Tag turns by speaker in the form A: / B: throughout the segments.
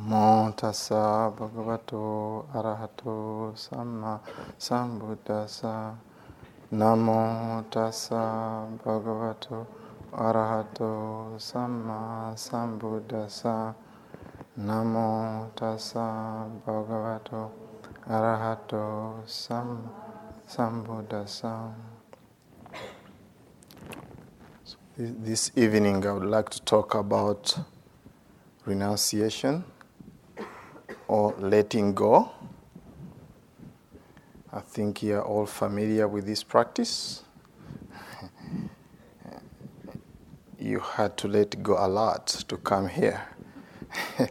A: Namo tassa bhagavato arahato samma sambuddhassa. Namo tassa bhagavato arahato samma sambuddhassa. Namo tassa bhagavato arahato samma sambuddhassa. This evening I would like to talk about renunciation or letting go. I think you are all familiar with this practice. you had to let go a lot to come here.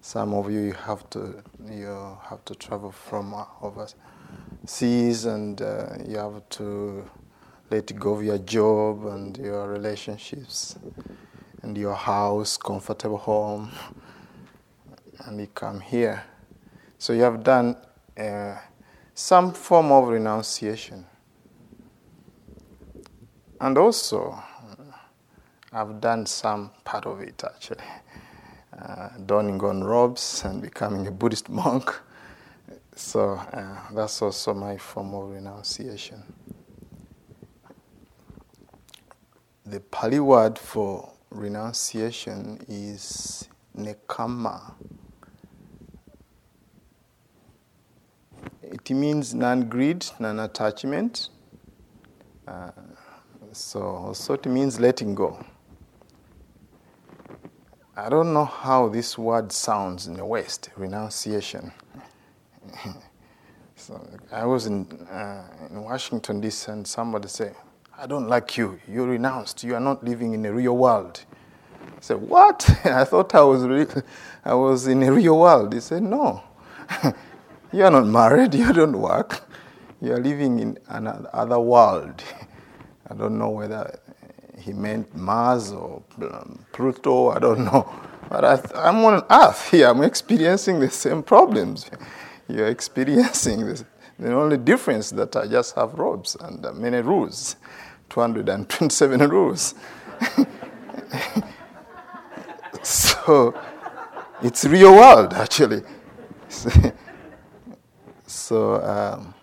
A: Some of you, you have to you have to travel from uh, overseas, and uh, you have to let go of your job and your relationships and your house, comfortable home, and you come here. So you have done uh, some form of renunciation. And also, I've done some part of it actually. Uh, donning on robes and becoming a Buddhist monk. So uh, that's also my form of renunciation. The Pali word for renunciation is nekkhamma. It means non greed, non attachment. Uh, so also it means letting go. I don't know how this word sounds in the West, renunciation. so I was in, uh, in Washington D.C. and somebody said, I don't like you. You renounced. You are not living in a real world. I said, What? I thought I was, re- I was in a real world. He said, No. You are not married. You don't work. You are living in another world. I don't know whether he meant Mars or um, Pluto. I don't know. But I, am on Earth here. I'm experiencing the same problems. You're experiencing this. The only difference that I just have robes and uh, many rules. 227 rules. so it's real world actually. So um,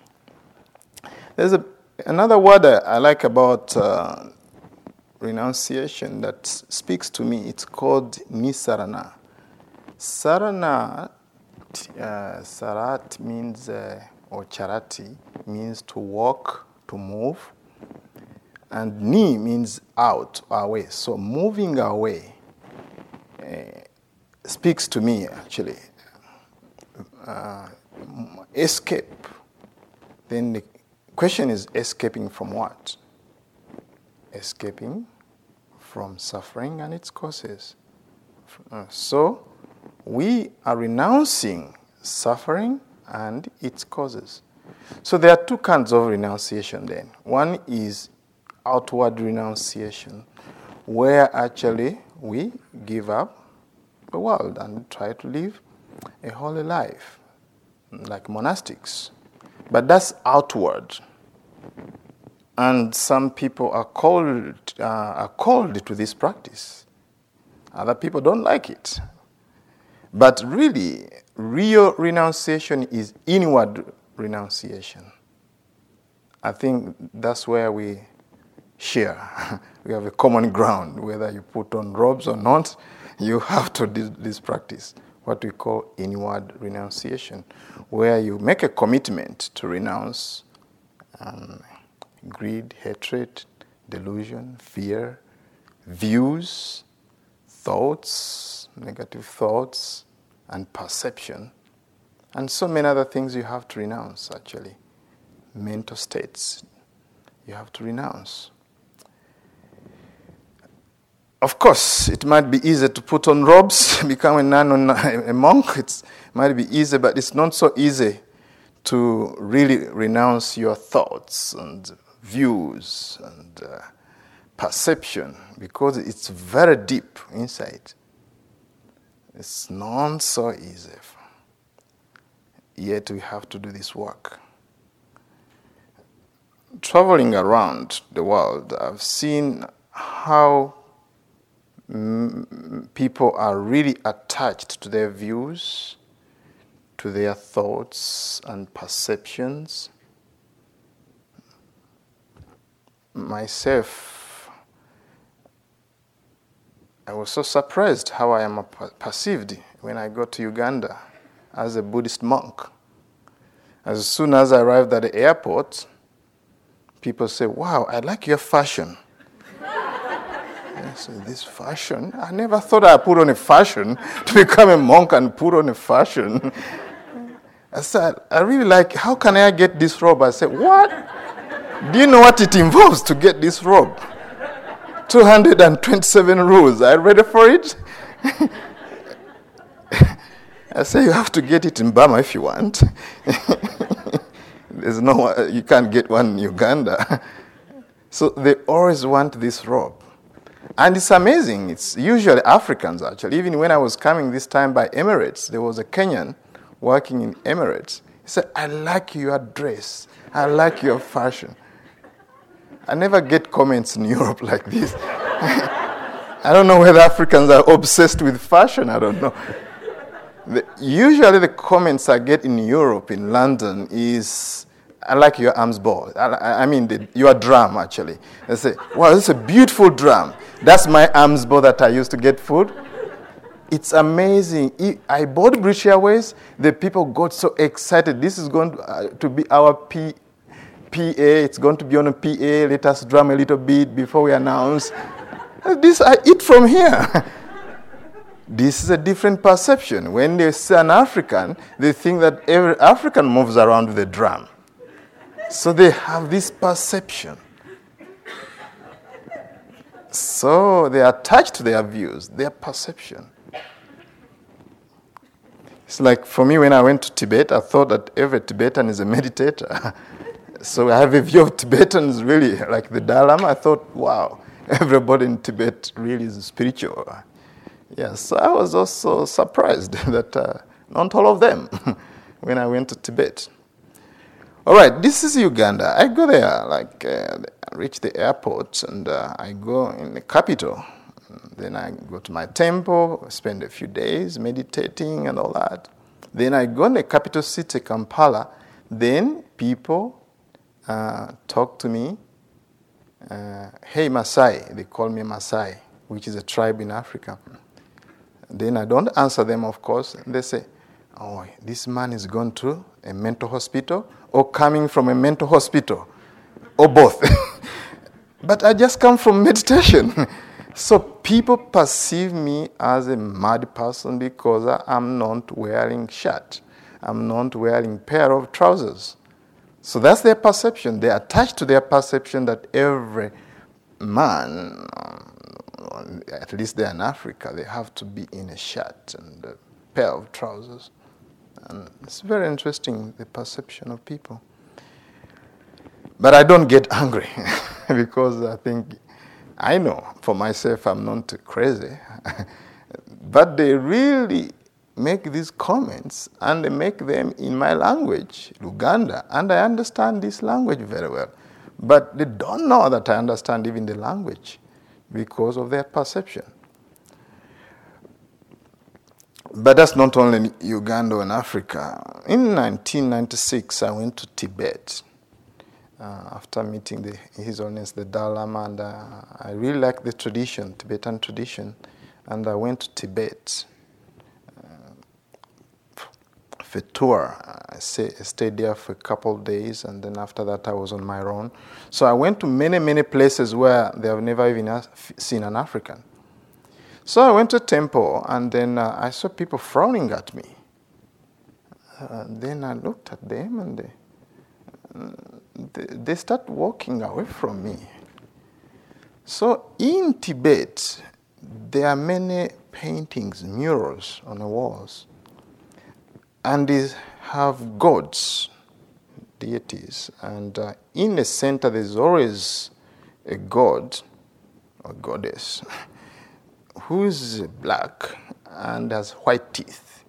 A: there's a, another word I, like about uh, renunciation that speaks to me. It's called nisarana. Sarana, uh, sarat means, uh, or charati means to walk, to move and ni means out away so moving away uh, speaks to me actually uh, escape. Then the question is escaping from what? Escaping from suffering and its causes. Uh, so we are renouncing suffering and its causes. So there are two kinds of renunciation then. One is outward renunciation, where actually we give up the world and try to live a holy life, like monastics. But that's outward. And some people are called, uh, are called to this practice. Other people don't like it. But really, real renunciation is inward renunciation. I think that's where we share. we have a common ground. Whether you put on robes or not, you have to do this practice, what we call inward renunciation, where you make a commitment to renounce um, greed, hatred, delusion, fear, views, thoughts, negative thoughts, and perception, and so many other things you have to renounce actually. Mental states you have to renounce. Of course, it might be easy to put on robes, become a nun or a monk. It's, it might be easy, but it's not so easy to really renounce your thoughts and views and uh, perception because it's very deep inside. It's not so easy. Yet we have to do this work. Traveling around the world, I've seen how Mm, people are really attached to their views, to their thoughts and perceptions. Myself, I was so surprised how I am perceived when I got to Uganda as a Buddhist monk. As soon as I arrived at the airport, people say, Wow, I like your fashion. I said, This fashion? I never thought I'd put on a fashion to become a monk and put on a fashion. I said, I really like, how can I get this robe? I said, What? Do you know what it involves to get this robe? 227 rules. Are you ready for it? I say you have to get it in Burma if you want. There's no, you can't get one in Uganda. so they always want this robe. And it's amazing. It's usually Africans, actually. Even when I was coming this time by Emirates, there was a Kenyan working in Emirates. He said, I like your dress. I like your fashion. I never get comments in Europe like this. I don't know whether Africans are obsessed with fashion. I don't know. The, usually, the comments I get in Europe, in London, is I like your alms bowl. I, I mean, the, your drum, actually. They say, wow, this is a beautiful drum. That's my alms bowl that I used to get food. It's amazing. I bought British Airways. The people got so excited. This is going to, uh, to be our P, PA. It's going to be on a PA. Let us drum a little bit before we announce. this I eat from here. This is a different perception. When they see an African, they think that every African moves around with a drum. So they have this perception. So they are attached to their views, their perception. It's like for me when I went to Tibet, I thought that every Tibetan is a meditator. so I have a view of Tibetans really like the Dalai Lama. I thought, wow, everybody in Tibet really is spiritual. Yes, I was also surprised that uh, not all of them when I went to Tibet. All right, this is Uganda. I go there, like, uh, I reach the airport and uh, I go in the capital. Then I go to my temple, spend a few days meditating and all that. Then I go in the capital city, Kampala. Then people uh, talk to me. Uh, hey, Masai, they call me Masai, which is a tribe in Africa. Then I don't answer them, of course. They say, Oh, this man is going to a mental hospital or coming from a mental hospital or both. but I just come from meditation. so people perceive me as a mad person because I'm not wearing shirt. I'm not wearing pair of trousers. So that's their perception. They attach to their perception that every man um, at least there in Africa, they have to be in a shirt and a pair of trousers. And it's very interesting, the perception of people. But I don't get angry because I think I know for myself I'm not crazy. but they really make these comments and they make them in my language, Luganda, and I understand this language very well. But they don't know that I understand even the language because of their perception. But that's not only Uganda and Africa. In 1996, I went to Tibet uh, after meeting the, His Holiness the Dalai Lama, and uh, I really like the tradition, Tibetan tradition, and I went to Tibet for a tour. I, stayed there for a couple of days, and then after that, I was on my own. So I went to many, many places where they have never even seen an African. So I went to temple, and then uh, I saw people frowning at me. Uh, then I looked at them, and they, uh, they, they start walking away from me. So in Tibet, there are many paintings, murals on the walls and they have gods, deities, and uh, in the center there's always a god or goddess who is black and has white teeth.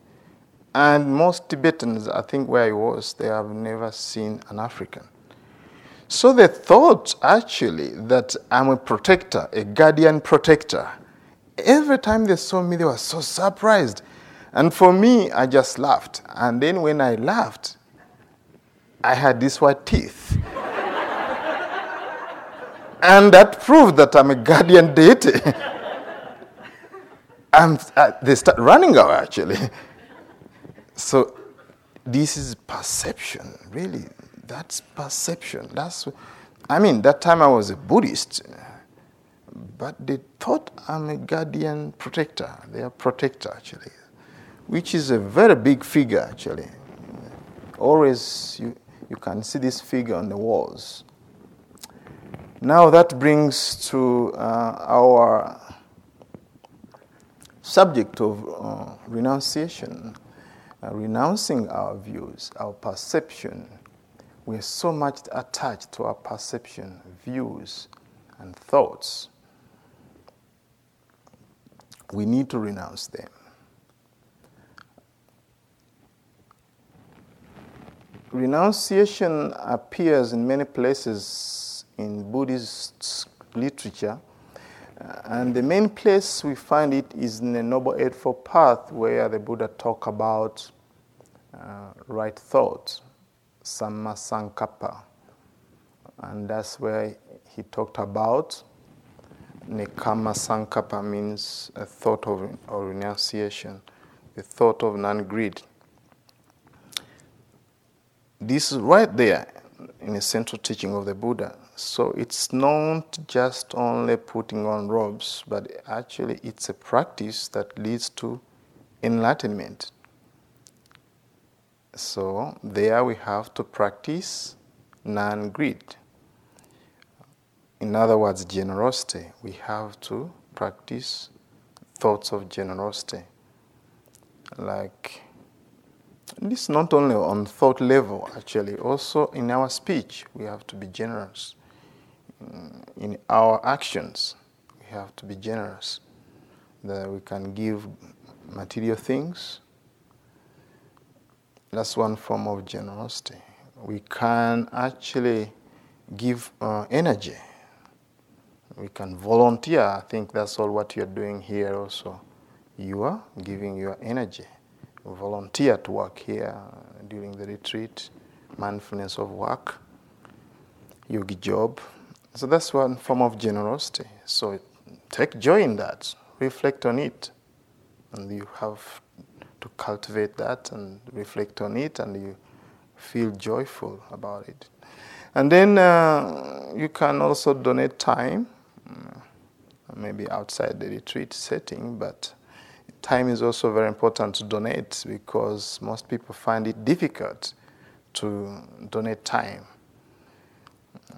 A: And most Tibetans, I think where I was, they have never seen an African. So they thought actually that I'm a protector, a guardian protector. every time they saw me, they were so surprised. And for me, I just laughed. And then when I laughed, I had these white teeth. and that proved that I'm a guardian deity. and uh, they start running away, actually. so this is perception, really. That's perception. That's, I mean, that time I was a Buddhist, but they thought I'm a guardian protector. They are protector, actually, which is a very big figure, actually. Always, you, you can see this figure on the walls. Now that brings to uh, our subject of uh, renunciation, uh, renouncing our views, our perception. We're so much attached to our perception, views, and thoughts. We need to renounce them. Renunciation appears in many places in Buddhist literature. And the main place we find it is in the Noble Eightfold Path, where the Buddha talk about uh, right thought, Samma Sankappa. And that's where he talked about Nekkhamma Sankappa means a thought of renunciation, a thought of non greed. This is right there in the central teaching of the Buddha. So it's not just only putting on robes, but actually it's a practice that leads to enlightenment. So there we have to practice non greed. In other words, generosity. We have to practice thoughts of generosity. Like this not only on thought level, actually, also in our speech, we have to be generous. In our actions, we have to be generous. That we can give material things. That's one form of generosity. We can actually give uh, energy. We can volunteer. I think that's all what you're doing here also. You are giving your energy volunteer to work here during the retreat, mindfulness of work, yogi job. So that's one form of generosity. So take joy in that, reflect on it, and you have to cultivate that and reflect on it, and you feel joyful about it. And then uh, you can also donate time, uh, maybe outside the retreat setting, but time is also very important to donate because most people find it difficult to donate time.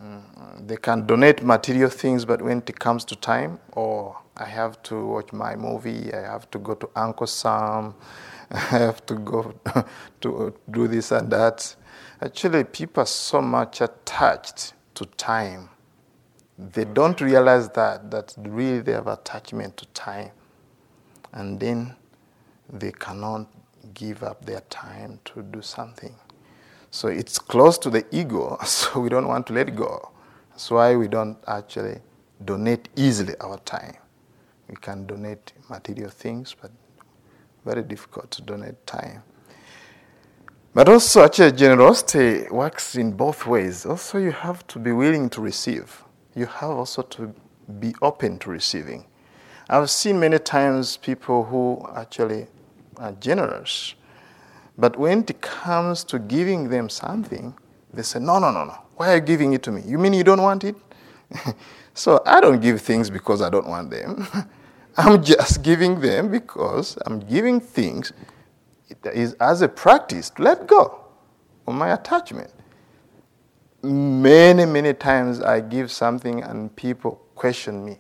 A: Mm, they can donate material things, but when it comes to time, or oh, I have to watch my movie, I have to go to Uncle Sam, I have to go to do this and that. Actually, people are so much attached to time. They don't realize that, that really they have attachment to time and then they cannot give up their time to do something. So it's close to the ego, so we don't want to let go. That's why we don't actually donate easily our time. We can donate material things, but very difficult to donate time. But also, actually, generosity works in both ways. Also, you have to be willing to receive. You have also to be open to receiving. I've seen many times people who actually are generous, but when it comes to giving them something, they say, No, no, no, no. Why are you giving it to me? You mean you don't want it? so I don't give things because I don't want them. I'm just giving them because I'm giving things is as a practice to let go of my attachment. Many, many times I give something and people question me.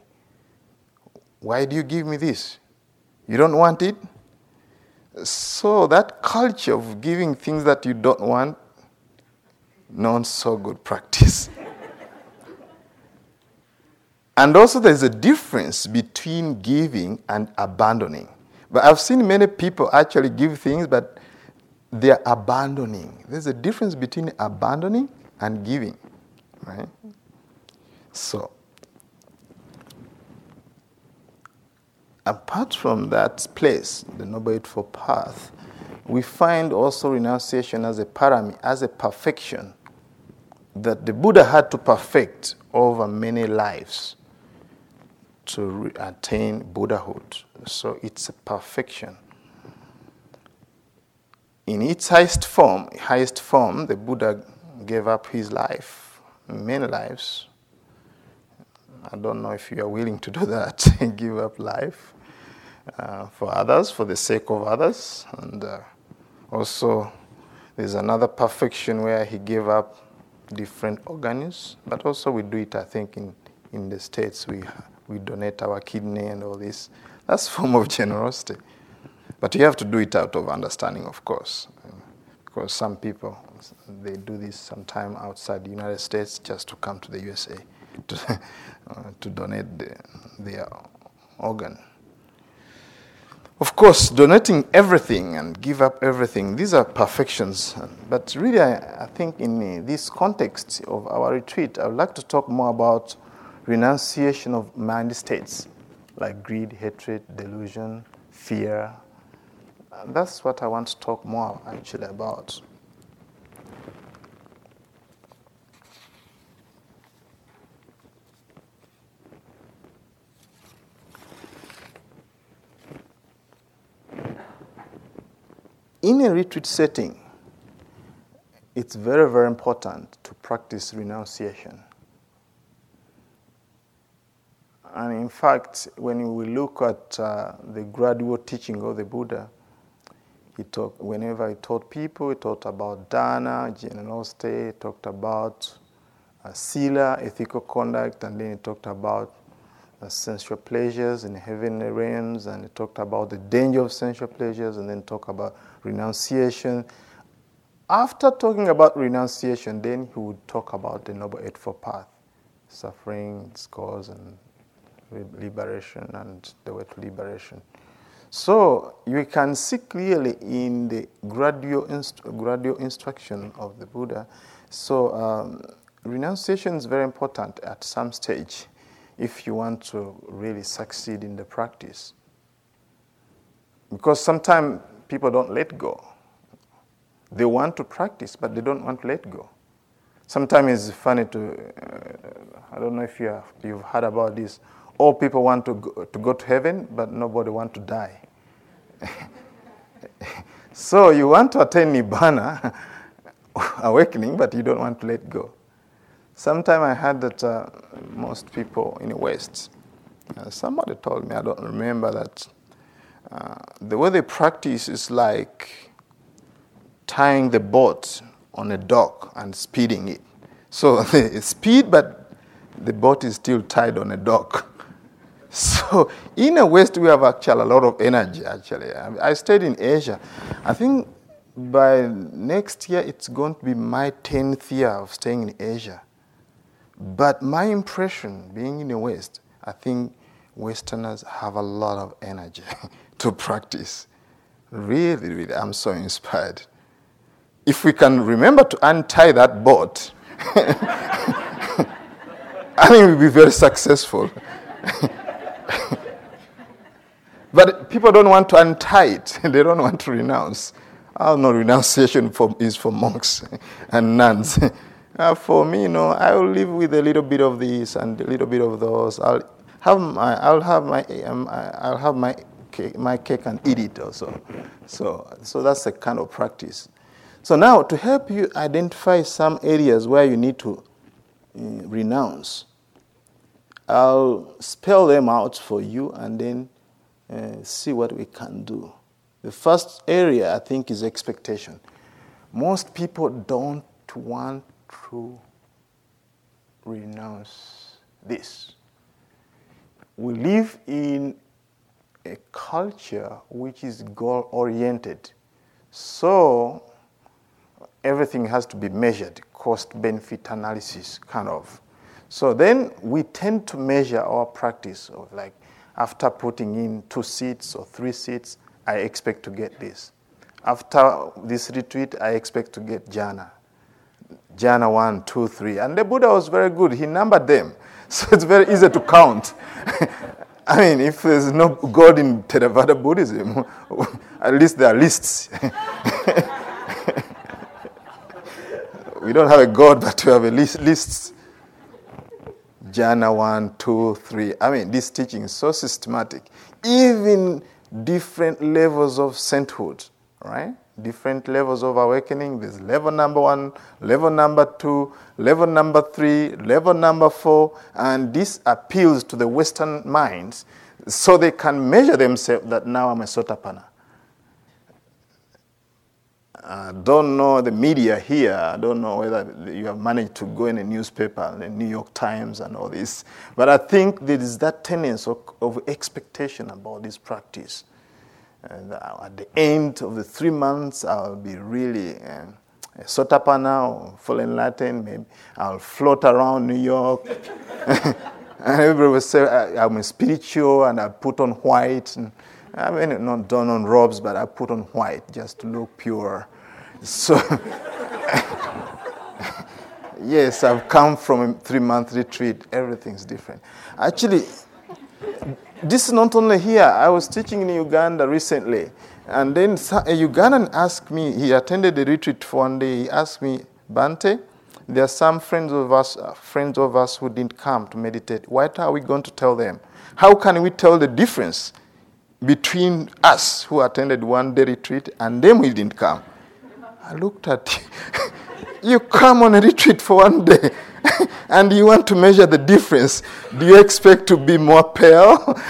A: Why do you give me this? You don't want it? So, that culture of giving things that you don't want, not so good practice. and also, there's a difference between giving and abandoning. But I've seen many people actually give things, but they're abandoning. There's a difference between abandoning and giving, right? So, apart from that place, the Noble Eightfold Path, we find also renunciation as a parami, as a perfection that the Buddha had to perfect over many lives to re- attain Buddhahood. So it's a perfection. In its highest form, highest form, the Buddha gave up his life, many lives. I don't know if you are willing to do that, give up life uh, for others, for the sake of others. And uh, also, there's another perfection where he gave up different organs, but also we do it, I think, in, in the States. We, we donate our kidney and all this. That's form of generosity. But you have to do it out of understanding, of course, because some people, they do this sometime outside the United States just to come to the USA to, uh, to donate the, their organ. Of course, donating everything and give up everything, these are perfections. But really, I, I think in uh, this context of our retreat, I would like to talk more about renunciation of mind states like greed, hatred, delusion, fear. That's what I want to talk more actually about. In a retreat setting, it's very, very important to practice renunciation. And in fact, when we look at uh, the gradual teaching of the Buddha, he talked, whenever he taught people, he talked about dana, generosity, he talked about uh, sila, ethical conduct, and then he talked about uh, sensual pleasures in heavenly realms, and he talked about the danger of sensual pleasures, and then talk about renunciation. After talking about renunciation, then he would talk about the Noble Eightfold Path, suffering, its cause, and liberation, and the way to liberation. So you can see clearly in the gradual, inst- gradual instruction of the Buddha. So um, renunciation is very important at some stage if you want to really succeed in the practice. Because sometimes people don't let go. They want to practice, but they don't want to let go. Sometimes it's funny to, uh, I don't know if you have, you've heard about this. All people want to go, to go to heaven, but nobody want to die. so you want to attain Nibbana, awakening, but you don't want to let go. Sometime I heard that uh, most people in the West, uh, somebody told me, I don't remember that uh, the way they practice is like tying the boat on a dock and speeding it. So they speed, but the boat is still tied on a dock. So in the West, we have actually a lot of energy. Actually, I stayed in Asia. I think by next year it's going to be my tenth year of staying in Asia. But my impression, being in the West, I think Westerners have a lot of energy. to practice. Really, really, I'm so inspired. If we can remember to untie that boat, I think we'll be very successful. but people don't want to untie it, they don't want to renounce. Oh, no, renunciation for, is for monks and nuns. Uh, for me, you know, I will live with a little bit of this and a little bit of those. I'll have my, I'll have my, um, I'll have my cake, my cake and eat it also. So, so that's the kind of practice. So now, to help you identify some areas where you need to mm, renounce, I'll spell them out for you and then uh, see what we can do. The first area, I think, is expectation. Most people don't want to renounce this. We live in a culture which is goal oriented. So everything has to be measured, cost benefit analysis, kind of. So then we tend to measure our practice of like after putting in two seats or three seats, I expect to get this. After this retreat, I expect to get jhana. Jhana one, two, three. And the Buddha was very good. He numbered them. So it's very easy to count. I mean, if there's no God in Theravada Buddhism, at least there are lists. we don't have a God, but we have a list, lists. Jhana 1, 2, 3. I mean, this teaching is so systematic. Even different levels of sainthood, right? Different levels of awakening. There's level number one, level number two, level number three, level number four, and this appeals to the Western minds so they can measure themselves that now I'm a Sotapanna. I don't know the media here. I don't know whether you have managed to go in a newspaper, the New York Times, and all this. But I think there is that tendency of, of expectation about this practice. And at the end of the three months, I'll be really uh, a Sotapanna or full enlightened. Maybe I'll float around New York. and everybody will say I'm a spiritual and I put on white. And, I mean, not done on robes, but I put on white just to look pure. So, yes, I've come from a three month retreat. Everything's different. Actually, this is not only here. I was teaching in Uganda recently, and then a Ugandan asked me, he attended the retreat for one day. He asked me, Bhante, there are some friends of us, uh, friends of us who didn't come to meditate. What are we going to tell them? How can we tell the difference between us who attended one day retreat and them who didn't come? I looked at you. come on a retreat for one day and you want to measure the difference. Do you expect to be more pale,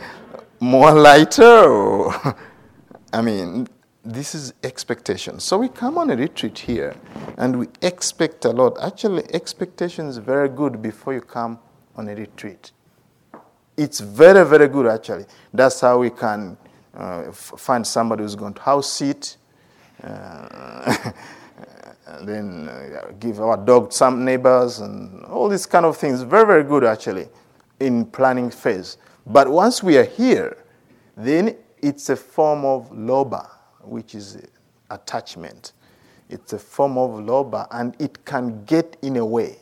A: more lighter? I mean, this is expectation. So we come on a retreat here and we expect a lot. Actually, expectation is very good before you come on a retreat. It's very, very good, actually. That's how we can uh, f- find somebody who's going to house sit uh, then uh, give our dog some neighbors and all these kind of things. Very, very good actually in planning phase. But once we are here, then it's a form of lobha, which is attachment. It's a form of lobha, and it can get in a way.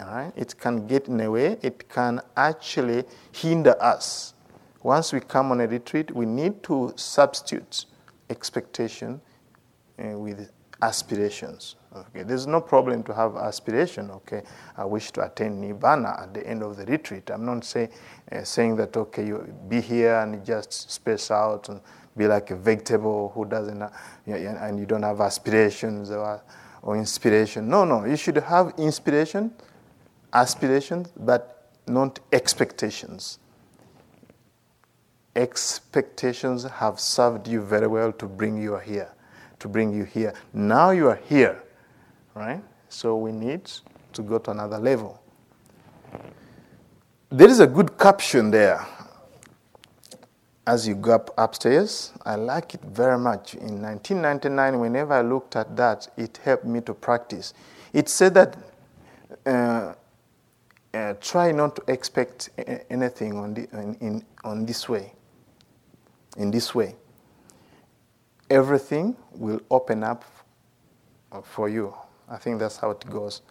A: All right? It can get in a way. It can actually hinder us. Once we come on a retreat, we need to substitute expectation uh, with aspirations. Okay, there's no problem to have aspiration. Okay, I wish to attain nirvana at the end of the retreat. I'm not say, uh, saying that okay, you be here and just space out and be like a vegetable who doesn't, uh, and you don't have aspirations or, or inspiration. No, no, you should have inspiration, aspirations, but not expectations. Expectations have served you very well to bring you here to bring you here. Now you are here, right? So we need to go to another level. There is a good caption there as you go up upstairs. I like it very much. In 1999, whenever I looked at that, it helped me to practice. It said that uh, uh, try not to expect anything on, the, in, in, on this way, in this way everything will open up for you. I think that's how it goes.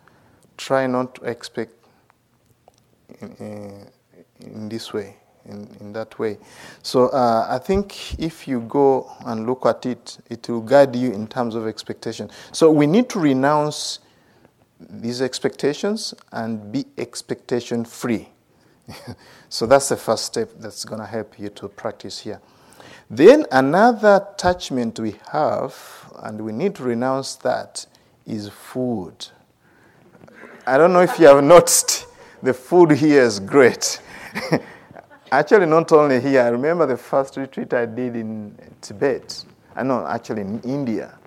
A: Try not to expect in, in, this way, in, in that way. So uh, I think if you go and look at it, it will guide you in terms of expectation. So we need to renounce these expectations and be expectation free. so that's the first step that's going to help you to practice here. Then another attachment we have, and we need to renounce that, is food. I don't know if you have noticed, the food here is great. actually, not only here, I remember the first retreat I did in Tibet. Ah, I know, actually, in India.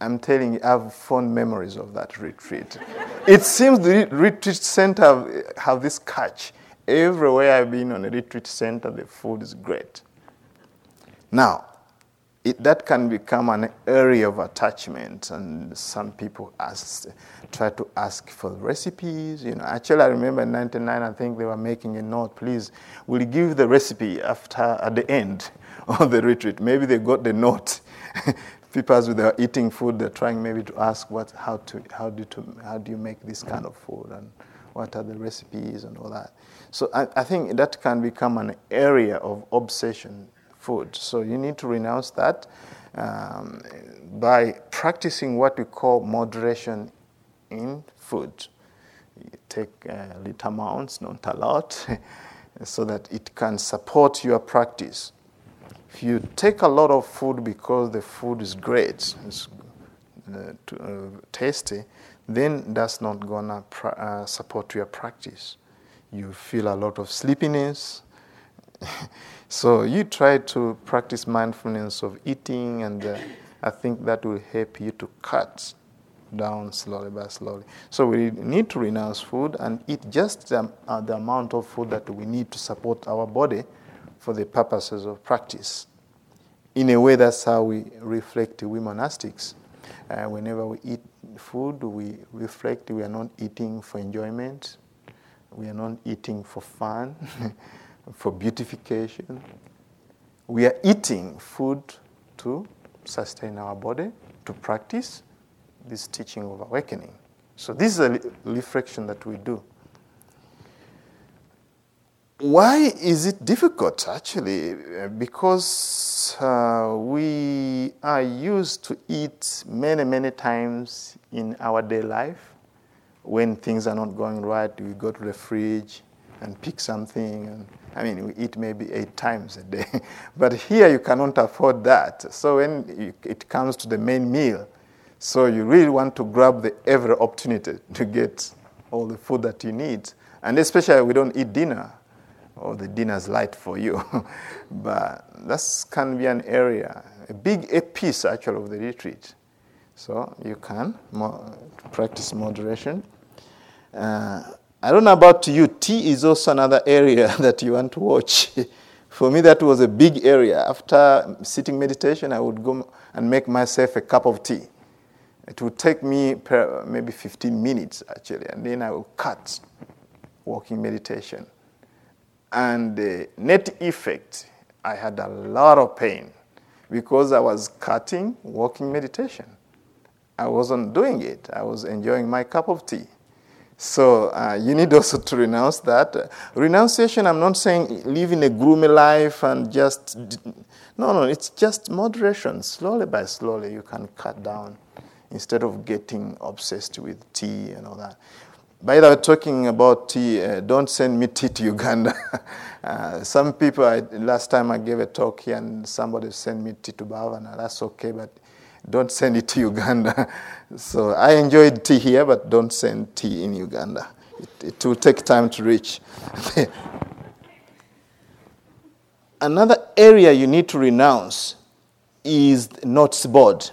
A: I'm telling you, I have fond memories of that retreat. it seems the retreat center have, have this catch. Everywhere I've been on a retreat center, the food is great. Now, it, that can become an area of attachment, and some people ask, try to ask for recipes. You know, actually, I remember in '99, I think they were making a note. Please, will you give the recipe after at the end of the retreat? Maybe they got the note. people, as they are eating food, they're trying maybe to ask what, how to, how do to, how do you make this kind of food, and what are the recipes and all that. So I, I think that can become an area of obsession, food. So you need to renounce that um, by practicing what we call moderation in food. You take uh, little amounts, not a lot, so that it can support your practice. If you take a lot of food because the food is great, it's uh, to, uh, tasty, then that's not gonna uh, support your practice. You feel a lot of sleepiness. so you try to practice mindfulness of eating, and uh, I think that will help you to cut down slowly by slowly. So we need to renounce food and eat just the, uh, the amount of food that we need to support our body for the purposes of practice. In a way, that's how we reflect we monastics. Uh, whenever we eat food, we reflect we are not eating for enjoyment, we are not eating for fun, for beautification. We are eating food to sustain our body, to practice this teaching of awakening. So, this is a reflection that we do. Why is it difficult actually? Because uh, we are used to eat many, many times in our day life. When things are not going right, we go to the fridge and pick something. And, I mean, we eat maybe eight times a day. but here you cannot afford that. So when it comes to the main meal, so you really want to grab the every opportunity to get all the food that you need. And especially we don't eat dinner or the dinner's light for you. but that can be an area, a big a piece actually of the retreat. So you can mo- practice moderation. Uh, I don't know about you, tea is also another area that you want to watch. For me, that was a big area. After sitting meditation, I would go and make myself a cup of tea. It would take me maybe 15 minutes actually, and then I would cut walking meditation. And the net effect, I had a lot of pain because I was cutting walking meditation. I wasn't doing it, I was enjoying my cup of tea. So uh, you need also to renounce that. Renunciation, I'm not saying living a gloomy life and just, no, no, it's just moderation. Slowly by slowly, you can cut down instead of getting obsessed with tea and all that. By the way, talking about tea, uh, don't send me tea to Uganda. uh, some people, I, last time I gave a talk here and somebody sent me tea to Bhavana. That's okay, but don't send it to Uganda. so I enjoyed tea here, but don't send tea in Uganda. It, it will take time to reach. Another area you need to renounce is notes board.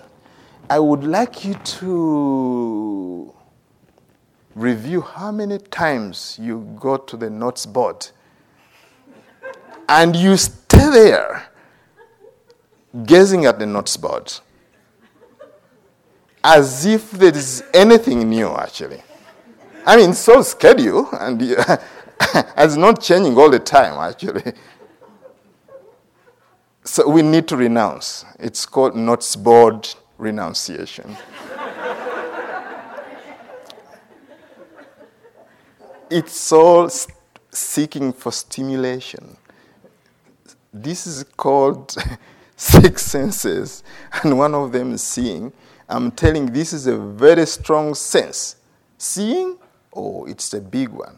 A: I would like you to review how many times you go to the notes board and you stay there gazing at the notes board as if there is anything new actually i mean so schedule and it's not changing all the time actually so we need to renounce it's called not board renunciation it's all seeking for stimulation. This is called six senses, and one of them is seeing. I'm telling this is a very strong sense. Seeing, oh, it's a big one.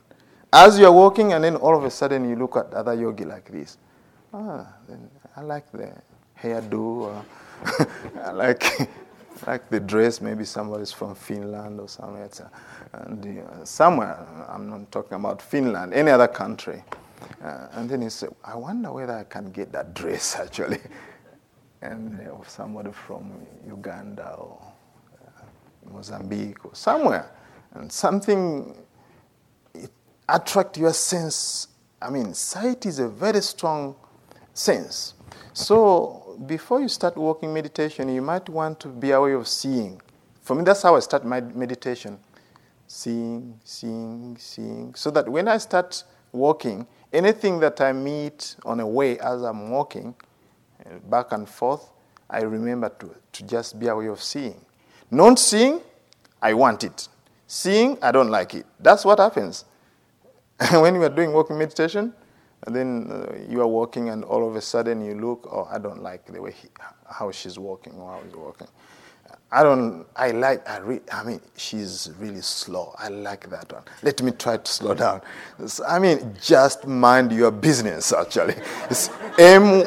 A: As you're walking, and then all of a sudden you look at other yogi like this. Ah, I like the hairdo. I like like the dress, maybe somebody's from Finland or somewhere. And uh, somewhere, I'm not talking about Finland, any other country. Uh, and then he said, I wonder whether I can get that dress actually. And somebody from Uganda or uh, Mozambique or somewhere. And something attract your sense. I mean, sight is a very strong sense. So before you start walking meditation, you might want to be aware of seeing. For me, that's how I start my meditation seeing, seeing, seeing. So that when I start walking, anything that I meet on a way as I'm walking back and forth, I remember to, to just be a way of seeing. Not seeing, I want it. Seeing, I don't like it. That's what happens. when you are doing walking meditation, and then uh, you are walking, and all of a sudden you look, oh, I don't like the way he, how she's walking or how he's walking. I don't, I like, I, re, I mean, she's really slow. I like that one. Let me try to slow down. I mean, just mind your business, actually. It's M,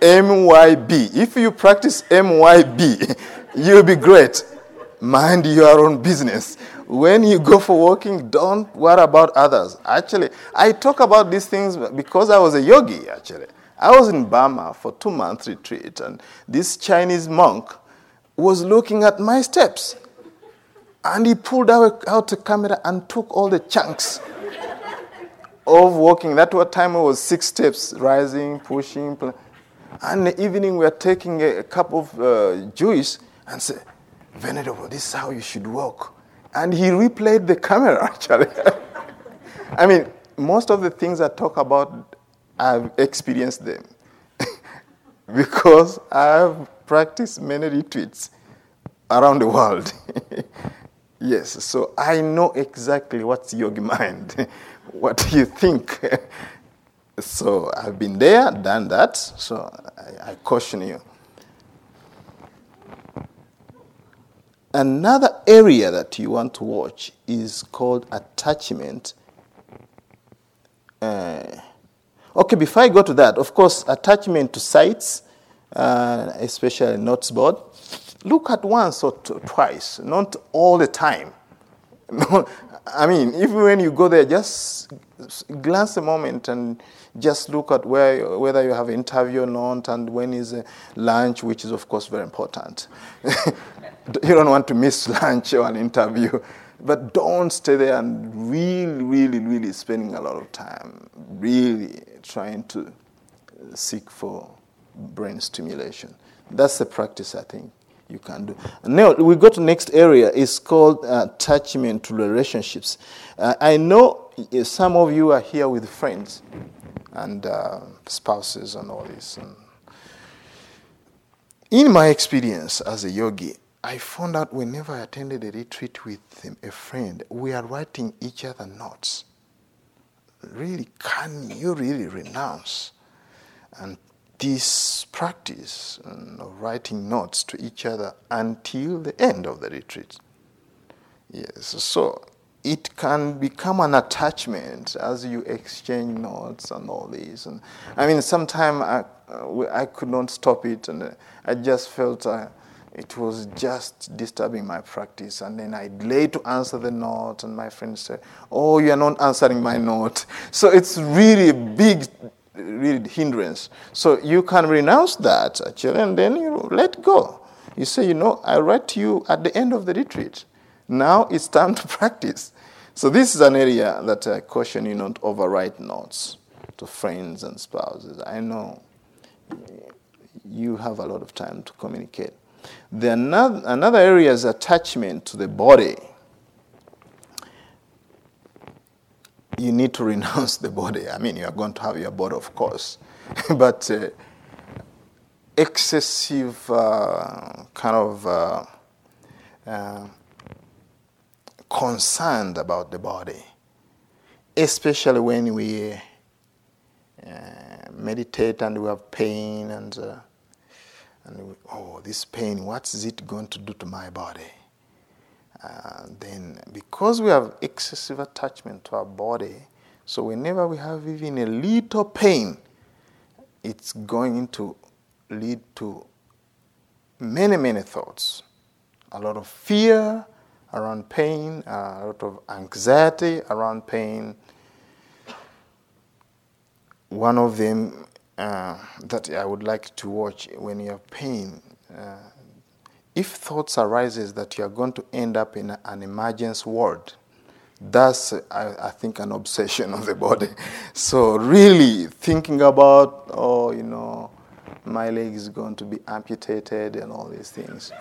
A: MYB. If you practice MYB, you'll be great. Mind your own business. When you go for walking, don't worry about others. Actually, I talk about these things because I was a yogi, actually. I was in Burma for two months retreat, and this Chinese monk was looking at my steps. And he pulled out, out a camera and took all the chunks of walking. That time it was six steps, rising, pushing. And the evening, we are taking a, a cup of uh, juice and say, Venerable, this is how you should walk. And he replayed the camera, actually. I mean, most of the things I talk about, I've experienced them because I've practiced many retreats around the world. yes, so I know exactly what's your mind, what you think. So I've been there, done that, so I, I caution you. Another area that you want to watch is called attachment. Uh, okay, before I go to that, of course, attachment to sites uh, especially notes board, look at once or t- twice, not all the time. I mean, even when you go there, just glance a moment and just look at where, whether you have interview or not, and when is lunch, which is, of course, very important. you don't want to miss lunch or an interview. But don't stay there and really, really, really spending a lot of time really trying to seek for brain stimulation. That's the practice I think you can do. Now we go to next area. It's called uh, attachment to relationships. Uh, I know some of you are here with friends and uh, spouses and all this. And in my experience as a yogi, I found out whenever I attended a retreat with a friend, we are writing each other notes. Really, can you really renounce and this practice of writing notes to each other until the end of the retreat. Yes, so it can become an attachment as you exchange notes and all this. And I mean, sometimes I, uh, I could not stop it, and I just felt uh, it was just disturbing my practice. And then I'd delayed to answer the note, and my friend said, "Oh, you are not answering my note." So it's really a big really hindrance. So you can renounce that actually, and then you let go. You say, you know, I write to you at the end of the retreat. Now it's time to practice. So this is an area that I caution you not to overwrite notes to friends and spouses. I know you have a lot of time to communicate. The another, another area is attachment to the body. you need to renounce the body. I mean, you are going to have your body, of course, but uh, excessive uh, kind of uh, uh, concerned about the body, especially when we uh, meditate and we have pain and uh, and we, oh, this pain, what is it going to do to my body? Uh, then because we have excessive attachment to our body, so whenever we have even a little pain, it's going to lead to many, many thoughts. A lot of fear around pain, a lot of anxiety around pain. One of them uh, that I would like to watch when you have pain uh, if thoughts arises that you are going to end up in an emergency ward, that's, I, I, think, an obsession of the body. So, really thinking about, oh, you know, my leg is going to be amputated and all these things.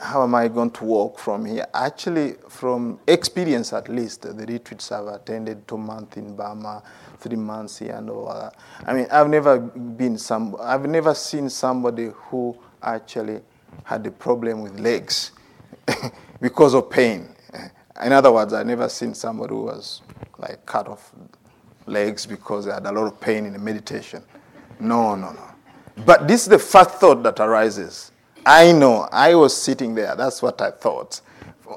A: How am I going to walk from here? Actually, from experience at least, the retreats I've attended, two months in Burma, three months here and all that. I mean, I've never been some, I've never seen somebody who actually had a problem with legs because of pain. In other words, I've never seen somebody who was like cut off legs because they had a lot of pain in the meditation. No, no, no. But this is the first thought that arises. I know, I was sitting there, that's what I thought.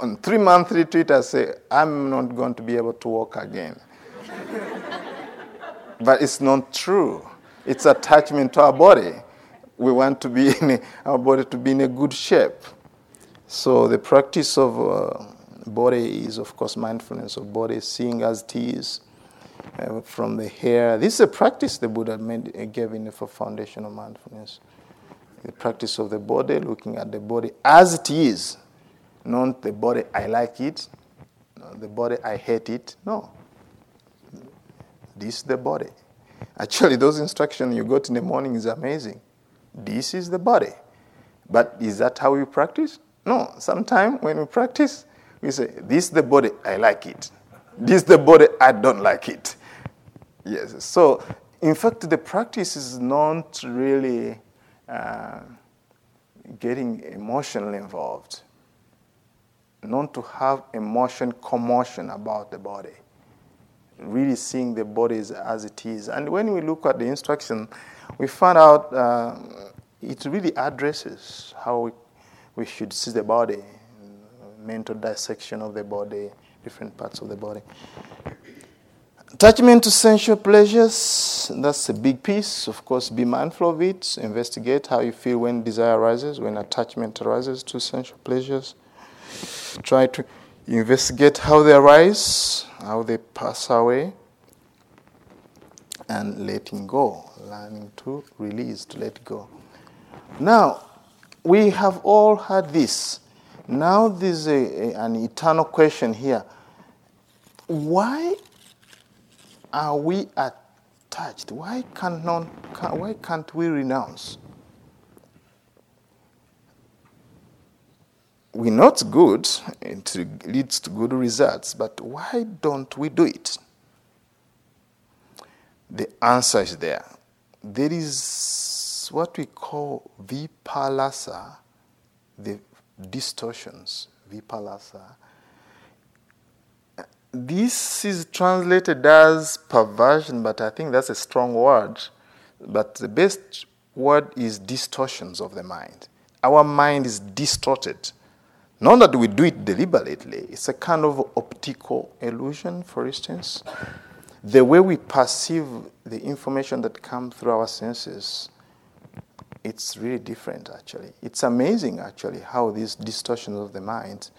A: On three month retreat, I say, I'm not going to be able to walk again. but it's not true. It's attachment to our body. We want to be in a, our body to be in a good shape. So the practice of uh, body is, of course, mindfulness of body, seeing as it is, uh, from the hair. This is a practice the Buddha made, uh, gave in the foundation of mindfulness. The practice of the body, looking at the body as it is, not the body I like it, the body I hate it. No. This is the body. Actually, those instructions you got in the morning is amazing. This is the body. But is that how we practice? No. Sometimes when we practice, we say, This is the body, I like it. This is the body, I don't like it. Yes. So, in fact, the practice is not really uh, getting emotionally involved, not to have emotion commotion about the body, really seeing the body as it is. And when we look at the instruction, we find out uh, it really addresses how we, we should see the body, mental dissection of the body, different parts of the body. Attachment to sensual pleasures, that's a big piece. Of course, be mindful of it. Investigate how you feel when desire arises, when attachment arises to sensual pleasures. Try to investigate how they arise, how they pass away, and letting go, learning to release, to let go. Now, we have all had this. Now, there's a, a, an eternal question here. Why are we attached? Why, can not, can, why can't we renounce? We're not good, it leads to good results, but why don't we do it? The answer is there. There is what we call vipallasa, the distortions, vipallasa, this is translated as perversion, but I think that's a strong word. But the best word is distortions of the mind. Our mind is distorted. Not that we do it deliberately, it's a kind of optical illusion, for instance. The way we perceive the information that comes through our senses, it's really different, actually. It's amazing, actually, how these distortions of the mind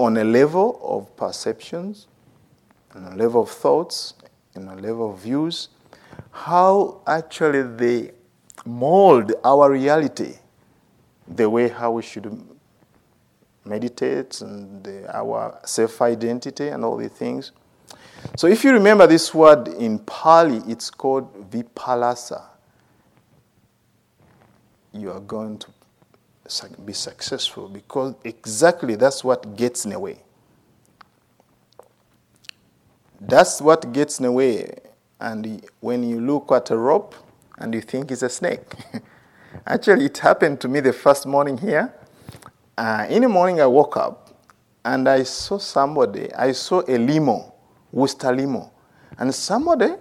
A: on a level of perceptions, on a level of thoughts, on a level of views, how actually they mold our reality, the way how we should meditate and the, our self identity and all these things. So, if you remember this word in Pali, it's called vipallasa. You are going to be successful because exactly that's what gets in the way. That's what gets in the way. And when you look at a rope and you think it's a snake, actually, it happened to me the first morning here. Uh, in the morning, I woke up and I saw somebody, I saw a limo, Worcester limo, and somebody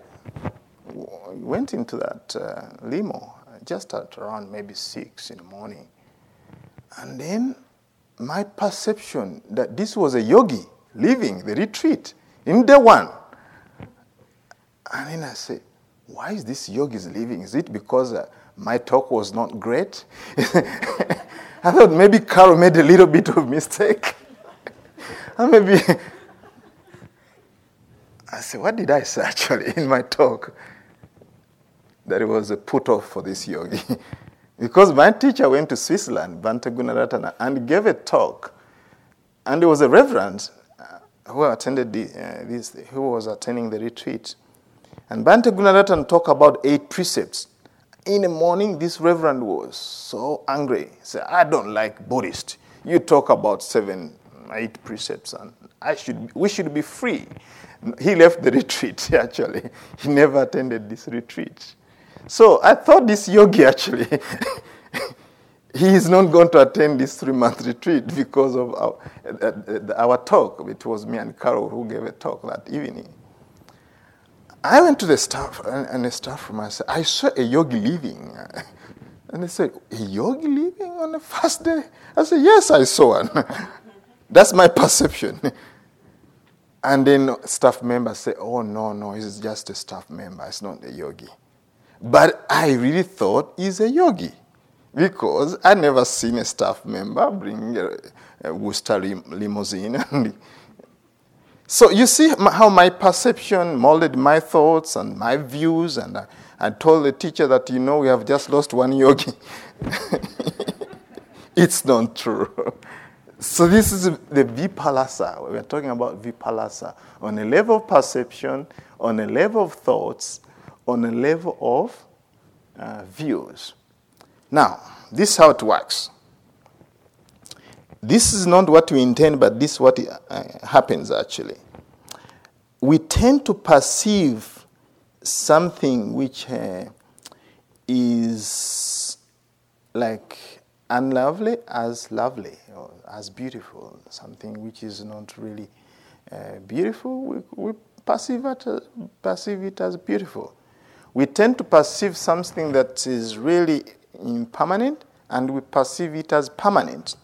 A: went into that uh, limo just at around maybe six in the morning. And then my perception that this was a yogi leaving the retreat in day one. And then I say, why is this yogi leaving? Is it because uh, my talk was not great? I thought maybe Carol made a little bit of mistake. and maybe I said, what did I say actually in my talk? That it was a put off for this yogi. Because my teacher went to Switzerland, Bhante Gunaratana, and gave a talk. And there was a reverend uh, who attended the, uh, this, who was attending the retreat. And Bhante Gunaratana talked about eight precepts. In the morning, this reverend was so angry. He said, I don't like Buddhist. You talk about seven, eight precepts, and I should, we should be free. He left the retreat, actually. He never attended this retreat. So I thought this yogi actually, he is not going to attend this three month retreat because of our, uh, uh, our talk. It was me and Carol who gave a talk that evening. I went to the staff, and the staff room, I said, I saw a yogi leaving. And they said, A yogi leaving on the first day? I said, Yes, I saw one. That's my perception. And then staff members say, Oh, no, no, he's just a staff member, it's not a yogi. But I really thought he's a yogi because I never seen a staff member bring a, a Worcester limousine. so you see how my perception molded my thoughts and my views, and I, I told the teacher that you know we have just lost one yogi. it's not true. So this is the vipallasa. We are talking about vipallasa on a level of perception, on a level of thoughts, on a level of uh, views. Now, this is how it works. This is not what we intend, but this is what uh, happens actually. We tend to perceive something which uh, is like unlovely as lovely or as beautiful, something which is not really uh, beautiful, we, we perceive, it, uh, perceive it as beautiful. We tend to perceive something that is really impermanent and we perceive it as permanent.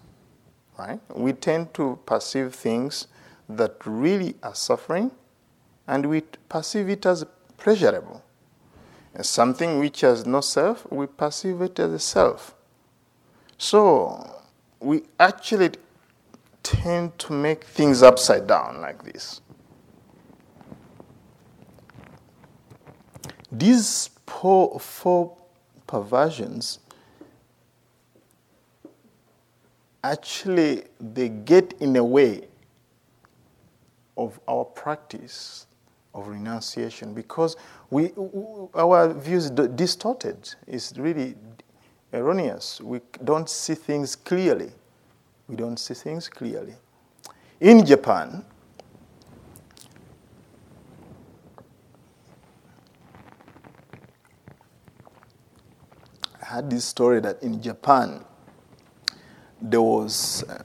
A: Right? We tend to perceive things that really are suffering and we perceive it as pleasurable. And something which has no self, we perceive it as a self. So we actually tend to make things upside down like this. These four, four perversions actually they get in the way of our practice of renunciation because we, our views distorted. It's really erroneous. We don't see things clearly. We don't see things clearly. In Japan, had this story that in Japan, there was uh,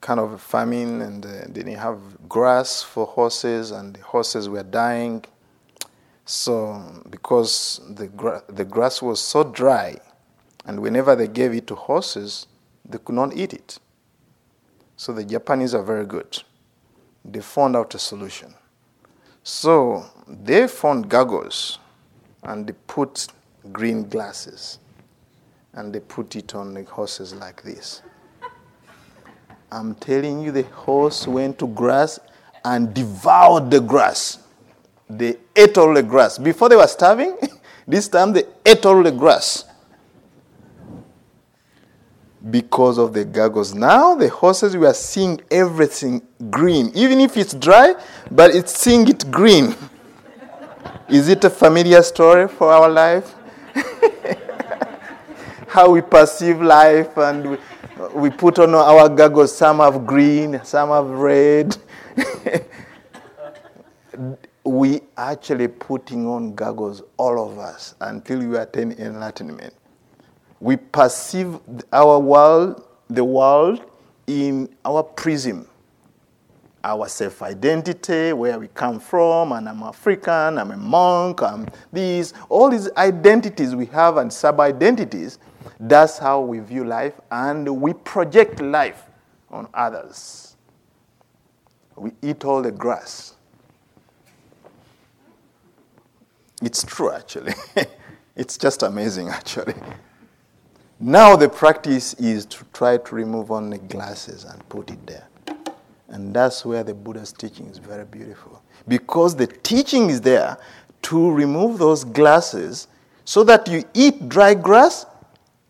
A: kind of a famine and uh, they didn't have grass for horses and the horses were dying. So, because the, gra- the grass was so dry, and whenever they gave it to horses, they could not eat it. So, the Japanese are very good. They found out a solution. So, they found gargles and they put green glasses and they put it on the horses like this. I'm telling you, the horse went to grass and devoured the grass. They ate all the grass. Before they were starving, this time they ate all the grass. Because of the gargles. Now the horses were seeing everything green, even if it's dry, but it's seeing it green. Is it a familiar story for our life? how we perceive life and we, we put on our goggles. Some have green, some have red. we actually putting on goggles, all of us, until we attain enlightenment. We perceive our world, the world, in our prism our self identity, where we come from, and I'm African, I'm a monk, I'm these, all these identities we have and sub identities, that's how we view life, and we project life on others. We eat all the grass. It's true, actually. it's just amazing, actually. Now, the practice is to try to remove all the glasses and put it there. And that's where the Buddha's teaching is very beautiful. Because the teaching is there to remove those glasses so that you eat dry grass,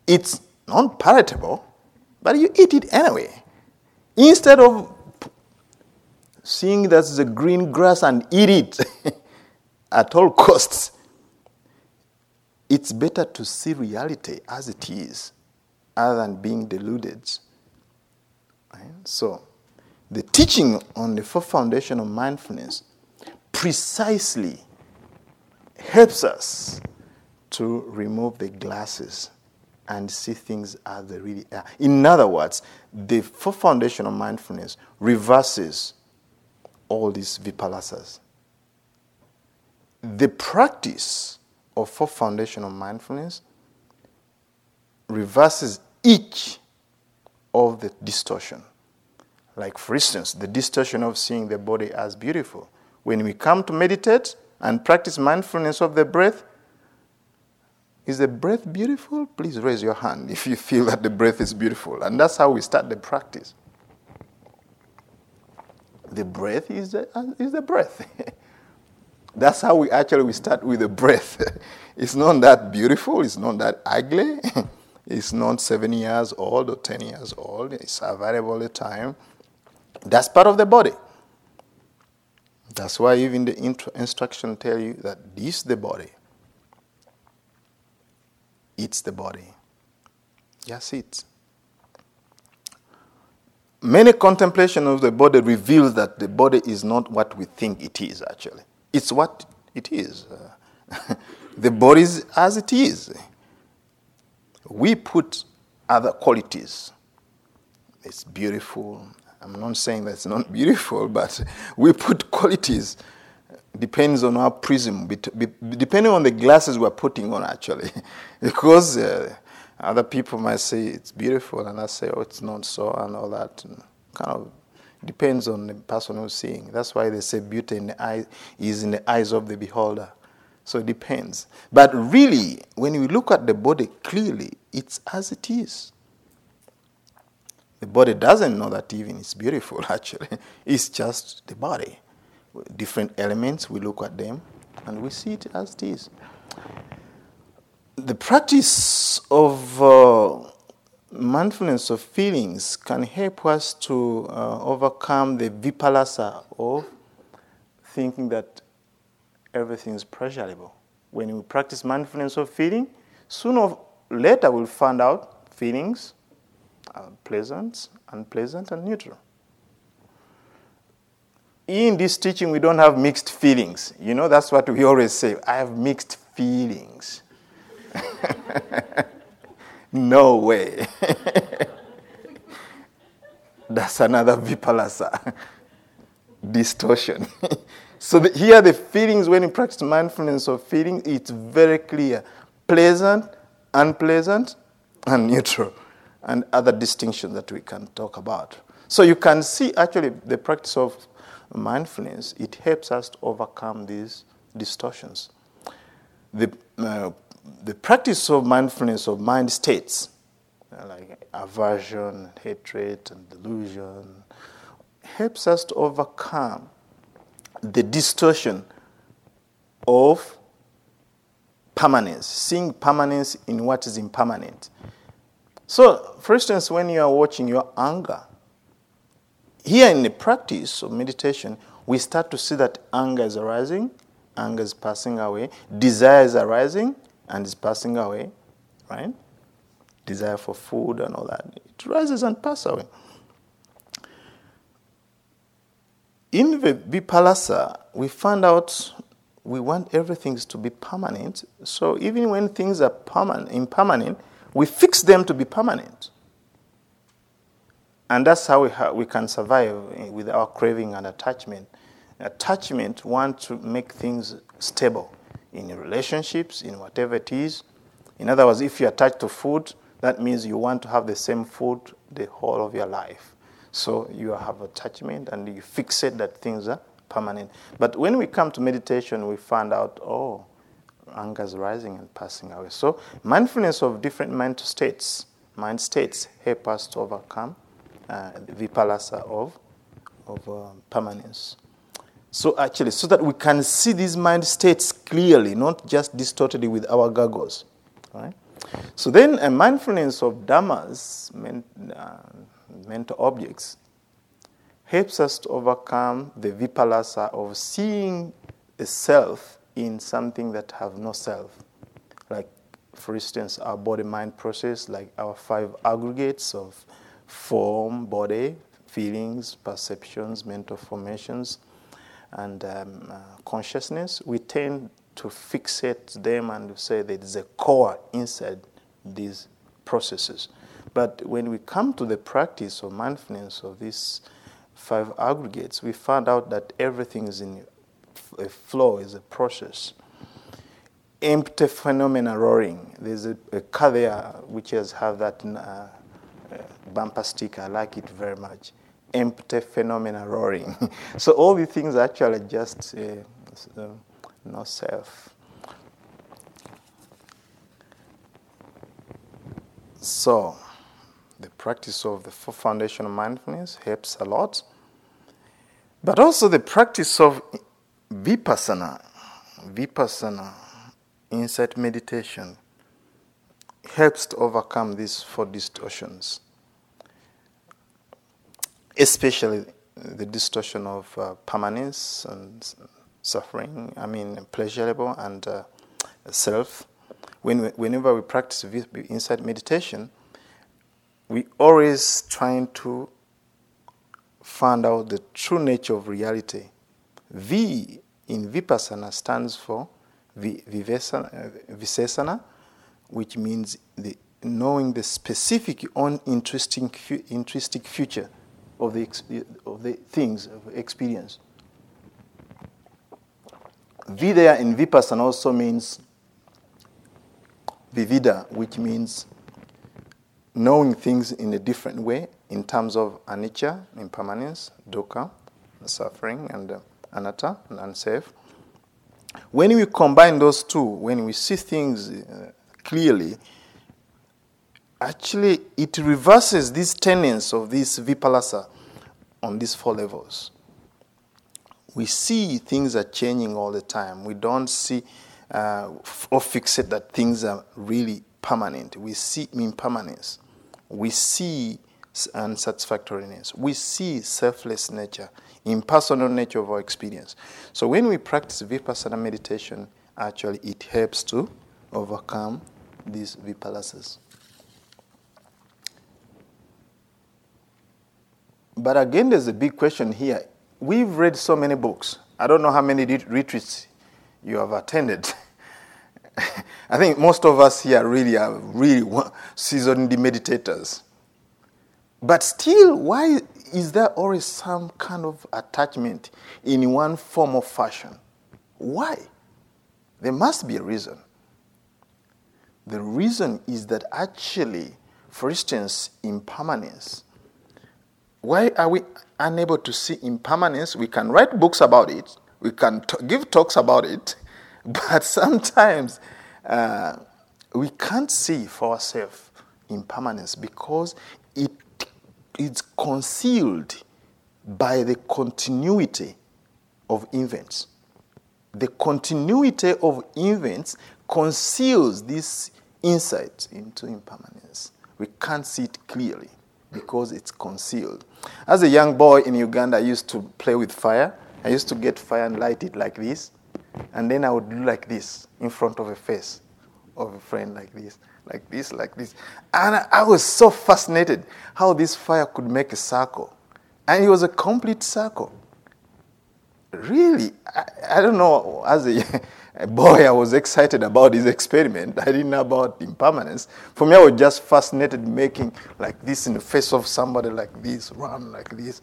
A: it's non palatable, but you eat it anyway. Instead of seeing that's the green grass and eat it at all costs, it's better to see reality as it is other than being deluded. Right? So, the teaching on the fourth foundation of mindfulness precisely helps us to remove the glasses and see things as they really are. In other words, the four foundation of mindfulness reverses all these vipallasas. The practice of four foundation of mindfulness reverses each of the distortion. Like, for instance, the distortion of seeing the body as beautiful. When we come to meditate and practice mindfulness of the breath, is the breath beautiful? Please raise your hand if you feel that the breath is beautiful. And that's how we start the practice. The breath is the, is the breath. that's how we actually we start with the breath. it's not that beautiful, it's not that ugly. it's not seven years old or ten years old. It's available the time. That's part of the body. That's why even the instruction tell you that this is the body It's the body. Just it. Many contemplation of the body reveals that the body is not what we think it is, actually. It's what it is. The body is as it is. We put other qualities. It's beautiful. I'm not saying that it's not beautiful, but we put qualities depends on our prism, depending on the glasses we're putting on, actually. because uh, other people might say it's beautiful, and I say, oh, it's not so, and all that. And kind of depends on the person who's seeing. That's why they say beauty in the eye is in the eyes of the beholder. So it depends. But really, when you look at the body clearly, it's as it is. The body doesn't know that even it's beautiful, actually. It's just the body different elements, we look at them, and we see it as it is. The practice of uh, mindfulness of feelings can help us to uh, overcome the vipallasa of thinking that everything is pleasurable. When we practice mindfulness of feeling, sooner or later we'll find out feelings are pleasant, unpleasant, and neutral in this teaching, we don't have mixed feelings. You know, that's what we always say. I have mixed feelings. no way. that's another vipallasa distortion. so the, here, the feelings, when you practice mindfulness of feeling, it's very clear pleasant, unpleasant, and neutral, and other distinctions that we can talk about. So you can see actually the practice of mindfulness, it helps us to overcome these distortions. The, uh, the practice of mindfulness of mind states, uh, like aversion, hatred, and delusion, helps us to overcome the distortion of permanence, seeing permanence in what is impermanent. So, for instance, when you are watching your anger, here in the practice of meditation, we start to see that anger is arising, anger is passing away, desire is arising and is passing away, right? Desire for food and all that. It rises and passes away. In the Vipallasa, we find out we want everything to be permanent. So even when things are permanent, impermanent, we fix them to be permanent. And that's how we, ha- we can survive eh, with our craving and attachment. Attachment wants to make things stable in relationships, in whatever it is. In other words, if you're attached to food, that means you want to have the same food the whole of your life. So you have attachment and you fixate that things are permanent. But when we come to meditation, we find out, oh, anger is rising and passing away. So mindfulness of different mental states, mind states help us to overcome uh, vipallasa of, of um, permanence. So actually, so that we can see these mind states clearly, not just distorted with our goggles. Right? So then a mindfulness of dhammas, men, uh, mental objects, helps us to overcome the vipallasa of seeing a self in something that have no self. Like, for instance, our body-mind process, like our five aggregates of form, body, feelings, perceptions, mental formations, and um, uh, consciousness, we tend to fixate them and say that is a core inside these processes. But when we come to the practice of mindfulness of these five aggregates, we find out that everything is in a flow, is a process. Empty phenomena roaring. There's a, a car there which has have that uh, uh, bumper sticker. I like it very much. Empty phenomena roaring. so all these things are actually just uh, uh, no self. So, the practice of the four foundation of mindfulness helps a lot. But also the practice of vipassana, vipassana, insight meditation, helps to overcome these four distortions, especially the distortion of uh, permanence and suffering, I mean, pleasurable and uh, self when whenever we practice insight meditation, we always trying to find out the true nature of reality. V in Vipassana stands for Vivesana, which means the, knowing the specific, uninteresting, interesting future of the, of the things, of experience. V there in Vipassana also means vividha, which means knowing things in a different way in terms of anicca, impermanence, dukkha, suffering, and uh, anatta, and unsafe. When we combine those two, when we see things uh, clearly, actually it reverses these tenets of this vipallasa on these four levels. We see things are changing all the time. We don't see uh, or fixate that things are really permanent. We see impermanence. We see unsatisfactoriness. We see selfless nature, impersonal nature of our experience. So when we practice vipassana meditation, actually it helps to overcome these vipallasas. But again, there's a big question here. We've read so many books. I don't know how many retreats you have attended. I think most of us here really are really seasoned meditators. But still, why is there always some kind of attachment in one form or fashion? Why? There must be a reason. The reason is that actually, for instance, impermanence. Why are we unable to see impermanence? We can write books about it, we can t- give talks about it, but sometimes uh, we can't see for ourselves impermanence because it is concealed by the continuity of events. The continuity of events conceals this insight into impermanence. We can't see it clearly because it's concealed. As a young boy in Uganda, I used to play with fire. I used to get fire and light it like this and then I would do like this in front of a face of a friend, like this, like this, like this. And I was so fascinated how this fire could make a circle. And it was a complete circle. Really, I, I don't know, as a, a, boy, I was excited about this experiment. I didn't know about impermanence. For me, I was just fascinated making like this in the face of somebody like this, run like this.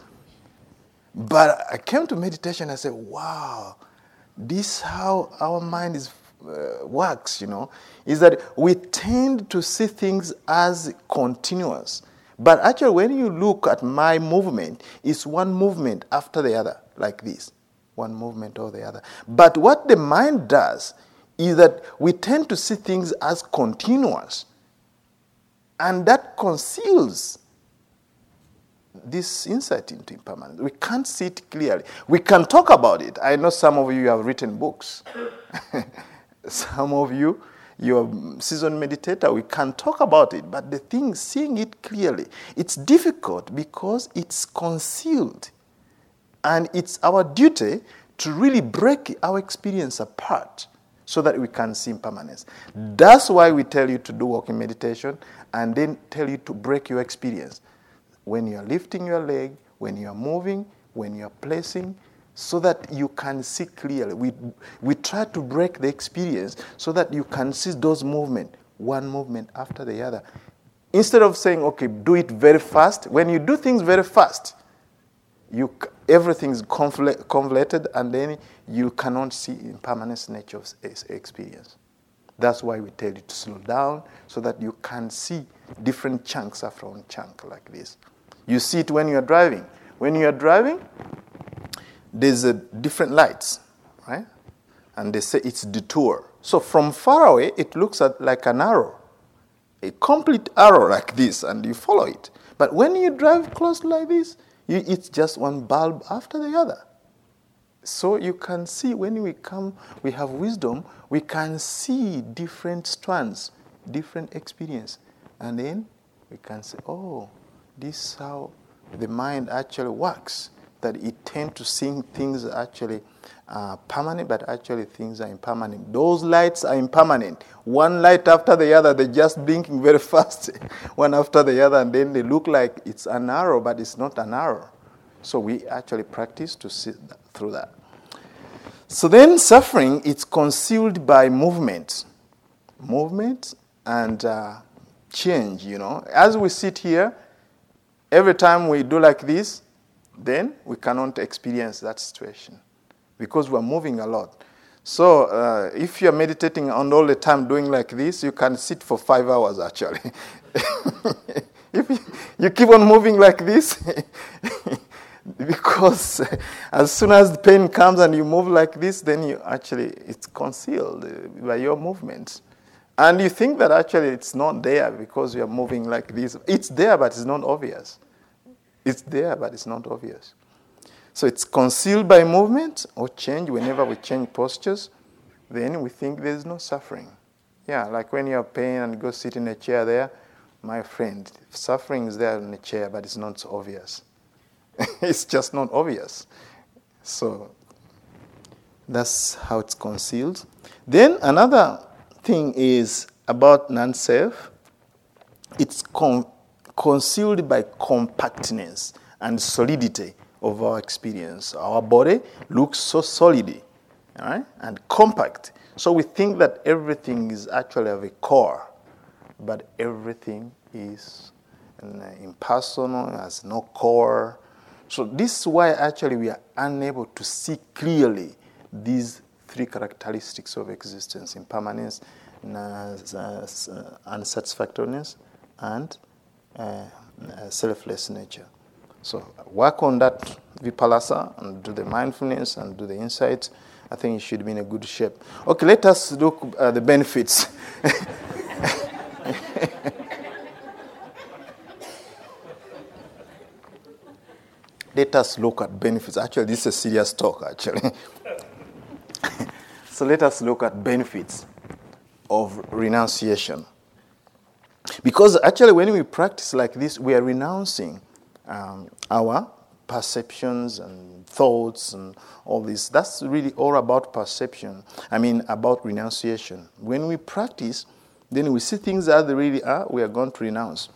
A: But I came to meditation, I said, wow, this how our mind is uh, works, you know, is that we tend to see things as continuous. But actually, when you look at my movement, it's one movement after the other, like this, one movement or the other. But what the mind does is that we tend to see things as continuous, and that conceals this insight into impermanence. We can't see it clearly. We can talk about it. I know some of you have written books. some of you, you're a seasoned meditator. We can talk about it, but the thing, seeing it clearly, it's difficult because it's concealed. And it's our duty to really break our experience apart so that we can see impermanence. That's why we tell you to do walking meditation and then tell you to break your experience when you are lifting your leg, when you are moving, when you are placing, so that you can see clearly. We, we try to break the experience so that you can see those movements, one movement after the other. instead of saying, okay, do it very fast, when you do things very fast, you, everything is convoluted and then you cannot see impermanence nature of experience. That's why we tell you to slow down so that you can see different chunks after one chunk like this. You see it when you're driving. When you're driving, there's a different lights, right? And they say it's detour. So from far away, it looks at like an arrow, a complete arrow like this, and you follow it. But when you drive close like this, you, it's just one bulb after the other. So you can see when we come, we have wisdom, we can see different strands, different experience. And then we can say, oh, this is how the mind actually works. That it tend to see things actually uh, permanent, but actually things are impermanent. Those lights are impermanent. One light after the other, they're just blinking very fast, one after the other, and then they look like it's an arrow, but it's not an arrow. So we actually practice to see through that. So then suffering is concealed by movement. Movement and uh, change, you know. As we sit here, every time we do like this, then we cannot experience that situation because we're moving a lot. So uh, if you're meditating on all the time doing like this, you can sit for five hours actually. if you, you keep on moving like this, because as soon as the pain comes and you move like this, then you actually, it's concealed by your movements. And you think that actually it's not there because you're moving like this. It's there, but it's not obvious. It's there, but it's not obvious. So it's concealed by movement or change. Whenever we change postures, then we think there's no suffering. Yeah, like when you have pain and go sit in a chair there, my friend, suffering is there in the chair, but it's not so obvious. it's just not obvious. So that's how it's concealed. Then another thing is about non self it's con- concealed by compactness and solidity of our experience. Our body looks so solid right, and compact. So we think that everything is actually of a core, but everything is impersonal, has no core, so this is why actually we are unable to see clearly these three characteristics of existence: impermanence, unsatisfactoriness, and uh, Uh, selfless nature. So work on that vipassana and do the mindfulness and do the insights. I think you should be in a good shape. Okay, let us look at the benefits. let us look at benefits. Actually, this is a serious talk, actually. so let us look at benefits of renunciation. Because actually, when we practice like this, we are renouncing um, our perceptions and thoughts and all this. That's really all about perception. I mean, about renunciation. When we practice, then we see things as they really are, we are going to renounce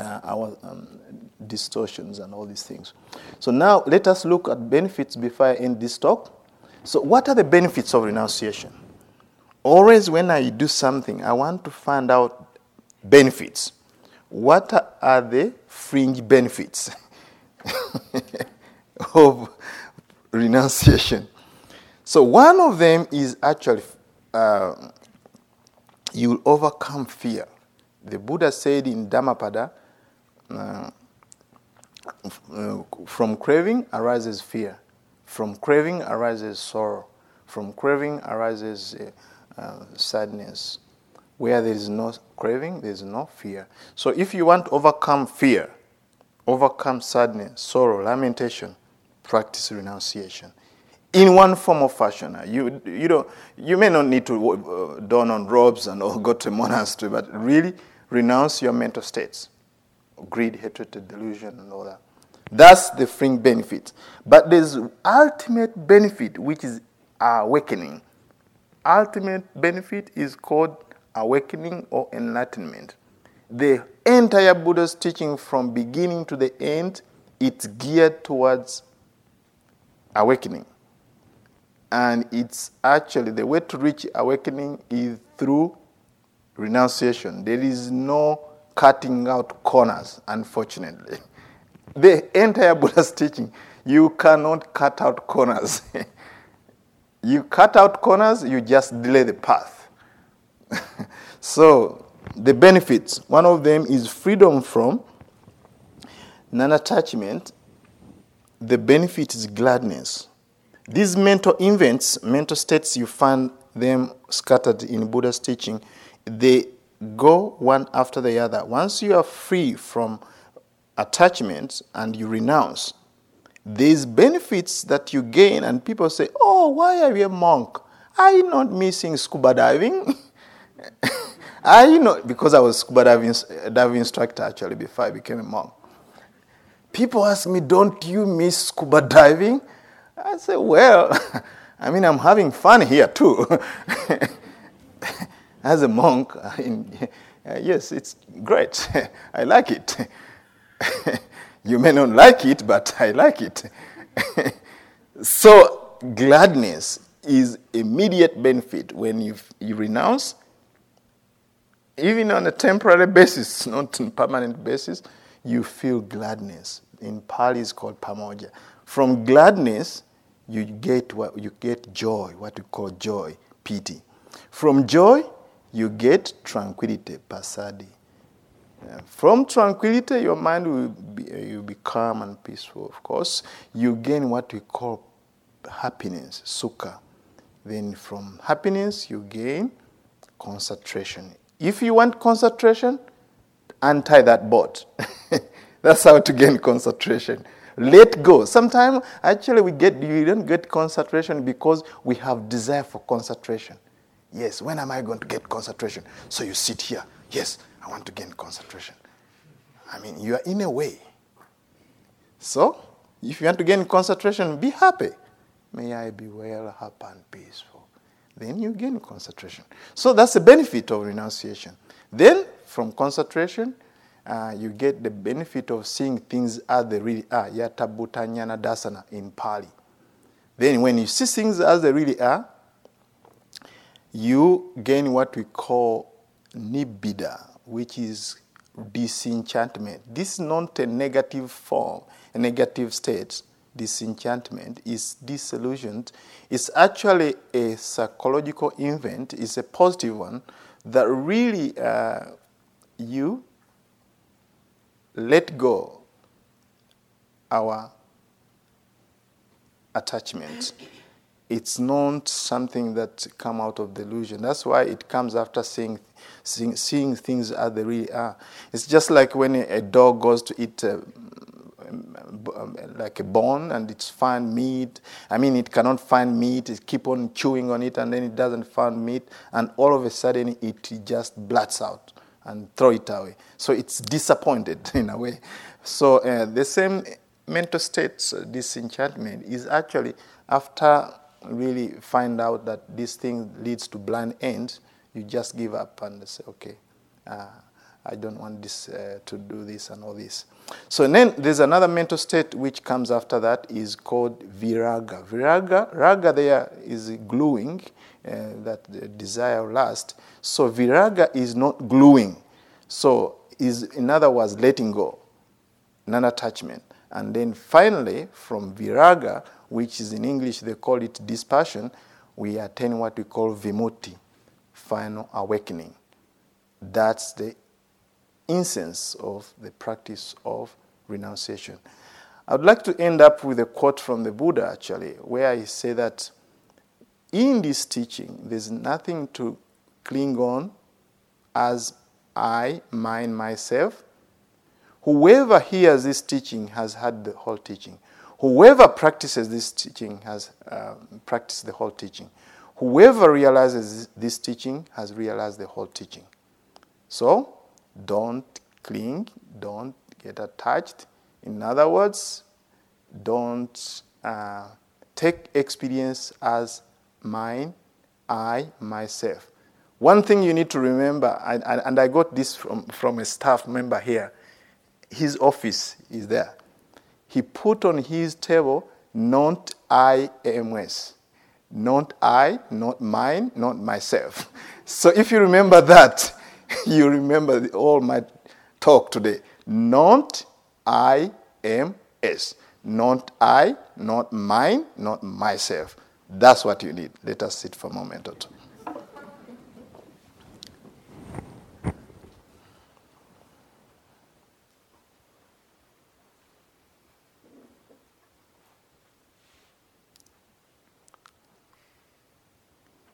A: uh, our um, distortions and all these things. So now let us look at benefits before I end this talk. So, what are the benefits of renunciation? Always, when I do something, I want to find out benefits. What are the fringe benefits of renunciation? So, one of them is actually uh, you overcome fear. The Buddha said in Dhammapada, uh, uh, from craving arises fear. From craving arises sorrow. From craving arises uh, sadness. Where there is no craving, there is no fear. So if you want to overcome fear, overcome sadness, sorrow, lamentation, practice renunciation. In one form of fashion. You, you, don't, you may not need to uh, don on robes and or go to monastery, but really renounce your mental states greed, hatred, delusion, and all that. That's the fringe benefit. But there's ultimate benefit, which is awakening. Ultimate benefit is called awakening or enlightenment. The entire Buddha's teaching from beginning to the end, it's geared towards awakening. And it's actually the way to reach awakening is through renunciation. There is no cutting out corners, unfortunately. The entire Buddha's teaching, you cannot cut out corners. you cut out corners, you just delay the path. so, the benefits one of them is freedom from non attachment. The benefit is gladness. These mental events, mental states, you find them scattered in Buddha's teaching, they go one after the other. Once you are free from attachment and you renounce, these benefits that you gain, and people say, Oh, why are you a monk? Are you not missing scuba diving? are you not? Because I was scuba diving, uh, diving instructor actually before I became a monk. People ask me, Don't you miss scuba diving? I say, Well, I mean, I'm having fun here too. As a monk, I mean, yes, it's great. I like it. you may not like it, but I like it. so, gladness is immediate benefit when you, you renounce, even on a temporary basis, not on permanent basis, you feel gladness. In Pali, it's called pamojja. From gladness, you get what you get joy, what we call joy, piti. From joy, you get tranquility, passaddhi. From tranquility, your mind will be, uh, you be calm and peaceful. Of course, you gain what we call happiness, sukha. Then from happiness, you gain concentration. If you want concentration, untie that boat. That's how to gain concentration. Let go. Sometimes, actually, we get you don't get concentration because we have desire for concentration. Yes, when am I going to get concentration? So you sit here. Yes, I want to gain concentration. I mean, you are in a way. So, if you want to gain concentration, be happy. May I be well, happy, and peaceful. Then you gain concentration. So that's the benefit of renunciation. Then, from concentration, uh, you get the benefit of seeing things as they really are. Yathabhutañana dassana in Pali. Then, when you see things as they really are, you gain what we call nibbida, which is disenchantment. This is not a negative form, a negative state. Disenchantment is disillusioned. It's actually a psychological event, it's a positive one that really uh, you let go our attachment it's not something that come out of delusion. That's why it comes after seeing, seeing, seeing things as they really are. It's just like when a, dog goes to eat like a bone and it's find meat. I mean, it cannot find meat. It keep on chewing on it and then it doesn't find meat, and all of a sudden it just blats out and throw it away. So it's disappointed in a way. So uh, the same mental state uh, disenchantment is actually after really find out that this thing leads to blind ends, you just give up and say, okay, uh, I don't want this uh, to do this and all this. So then there's another mental state which comes after that is called viraga. Viraga, raga there is gluing, uh, that desire or lust. So viraga is not gluing. So is in other words letting go, non-attachment. And then finally from viraga which is in English they call it dispassion, we attain what we call vimutti, final awakening. That's the essence of the practice of renunciation. I'd like to end up with a quote from the Buddha, actually, where he said that in this teaching, there's nothing to cling on as I, mine, myself. Whoever hears this teaching has had the whole teaching. Whoever practices this teaching has um, practiced the whole teaching. Whoever realizes this teaching has realized the whole teaching. So, don't cling, don't get attached. In other words, don't uh, take experience as mine, I, myself. One thing you need to remember, and, and I got this from, from a staff member here, his office is there he put on his table, not I AMS. Not I, not mine, not myself. So if you remember that, you remember all my talk today. Not I am S. Not I, not mine, not myself. That's what you need. Let us sit for a moment or two.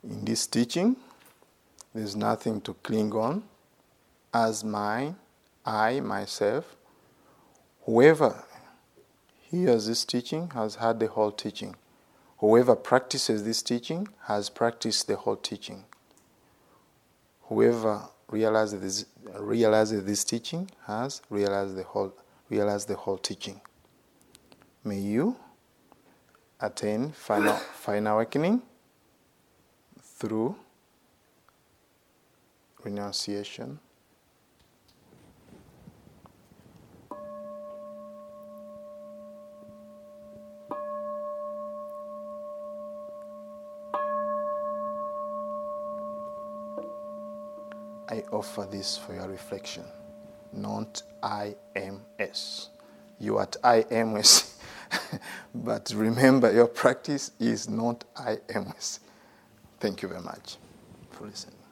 A: In this teaching, there's nothing to cling on as mine, I, myself. Whoever hears this teaching has heard the whole teaching. Whoever practices this teaching has practiced the whole teaching. Whoever realizes this, realizes this teaching has realized the whole realized the whole teaching. May you attain final, final awakening through renunciation. I offer this for your reflection, not IMS. You are at IMS, but remember your practice is not IMS. Thank you very much for listening.